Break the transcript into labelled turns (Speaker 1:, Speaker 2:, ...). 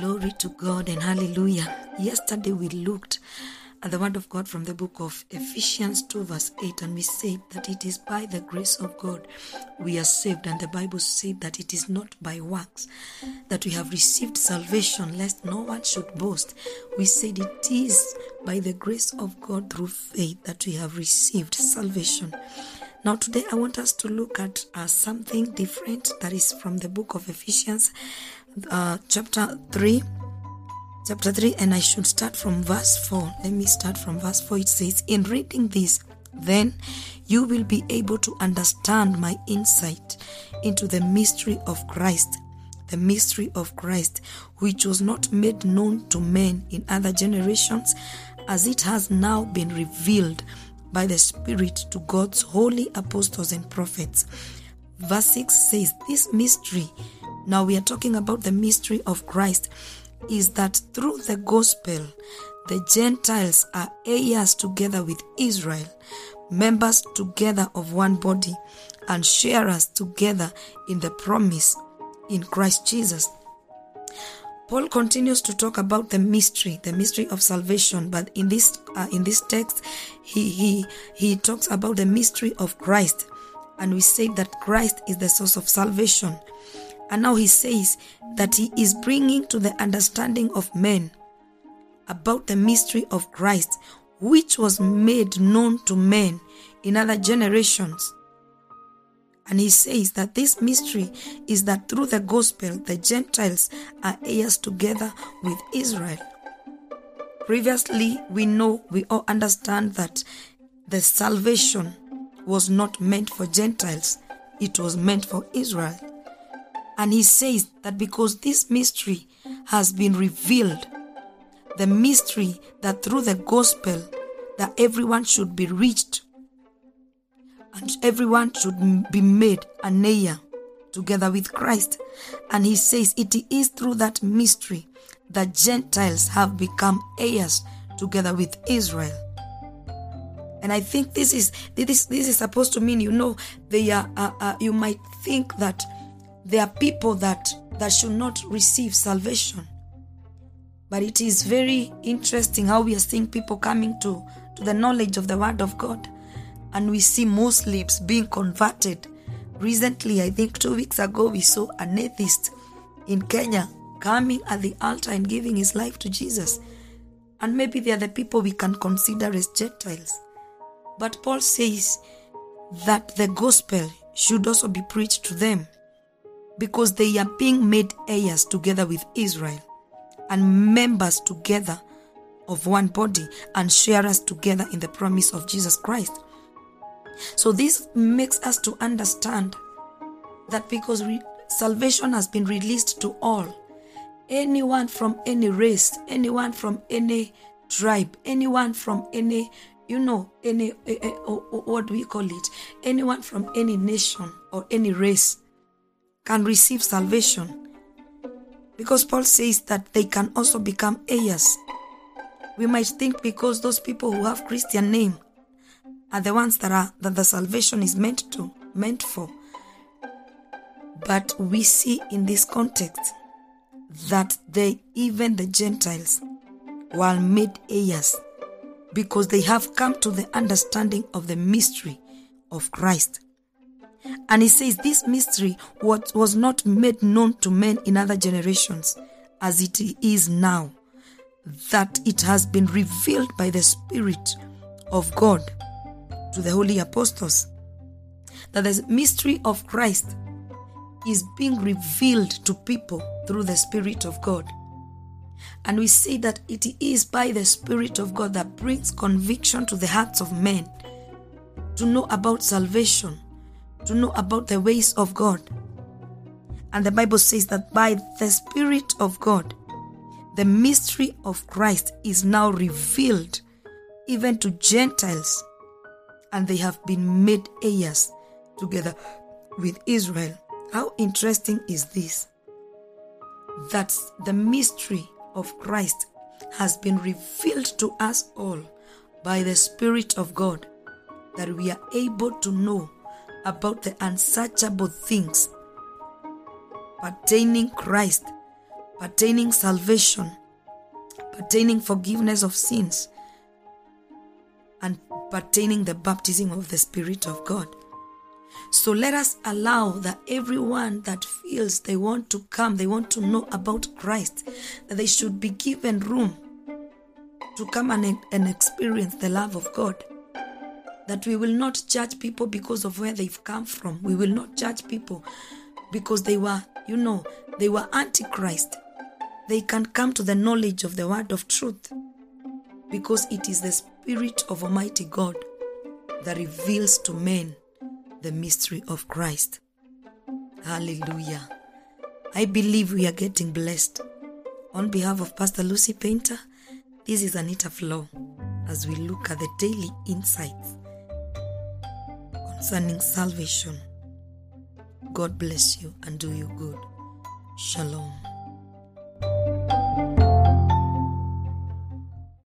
Speaker 1: Glory to God and hallelujah. Yesterday we looked at the word of God from the book of Ephesians 2, verse 8, and we said that it is by the grace of God we are saved, and the Bible said that it is not by works that we have received salvation, lest no one should boast. We said it is by the grace of God through faith that we have received salvation. Now, today I want us to look at uh, something different that is from the book of Ephesians, uh, chapter 3 chapter 3 and i should start from verse 4 let me start from verse 4 it says in reading this then you will be able to understand my insight into the mystery of christ the mystery of christ which was not made known to men in other generations as it has now been revealed by the spirit to god's holy apostles and prophets. Verse 6 says this mystery now we are talking about the mystery of christ is that through the gospel, the Gentiles are heirs together with Israel, members together of one body, and sharers together in the promise in Christ Jesus. Paul continues to talk about the mystery, the mystery of salvation, but in this uh, in this text, he he he talks about the mystery of Christ, and we say that Christ is the source of salvation. And now he says that he is bringing to the understanding of men about the mystery of Christ, which was made known to men in other generations. And he says that this mystery is that through the gospel, the Gentiles are heirs together with Israel. Previously, we know, we all understand that the salvation was not meant for Gentiles, it was meant for Israel. And he says that because this mystery has been revealed, the mystery that through the gospel that everyone should be reached and everyone should be made an heir together with Christ. And he says it is through that mystery that Gentiles have become heirs together with Israel. And I think this is this this is supposed to mean you know they are uh, uh, you might think that there are people that that should not receive salvation. But it is very interesting how we are seeing people coming to to the knowledge of the word of god. And we see muslims being converted. Recently i think two weeks ago we saw an atheist in kenya coming at the altar and giving his life to jesus. And maybe they are the people we can consider as gentiles. But paul says that the gospel should also be preached to them because they are being made heirs together with Israel and members together of one body and sharers together in the promise of Jesus Christ. So, this makes us to understand that because re- salvation has been released to all, anyone from any race, anyone from any tribe, anyone from any you know any uh, uh, uh, what do we call it anyone from any nation or any race can receive salvation. Because Paul says that they can also become heirs. We might think because those people who have Christian name are the ones that are that the salvation is meant to meant for. But we see in this context that they even the Gentiles were made heirs because they have come to the understanding of the mystery of Christ. And he says this mystery what was not made known to men in other generations as it is now, that it has been revealed by the Spirit of God to the holy apostles. That the mystery of Christ is being revealed to people through the Spirit of God. And we see that it is by the Spirit of God that brings conviction to the hearts of men to know about salvation to know about the ways of God. And the Bible says that by the Spirit of God, the mystery of Christ is now revealed even to Gentiles, and they have been made heirs together with Israel. How interesting is this? That the mystery of Christ has been revealed to us all by the Spirit of God, that we are able to know about the unsearchable things pertaining Christ pertaining salvation, pertaining forgiveness of sins, and pertaining the baptism of the Spirit of God. So let us allow that everyone that feels they want to come, they want to know about Christ, that they should be given room to come and, and experience the love of God. That we will not judge people because of where they've come from. We will not judge people because they were, you know, they were antichrist. They can come to the knowledge of the word of truth because it is the Spirit of Almighty God that reveals to men the mystery of Christ. Hallelujah. I believe we are getting blessed. On behalf of Pastor Lucy Painter, this is Anita Flow as we look at the daily insights concerning salvation. God bless you and do you good. Shalom.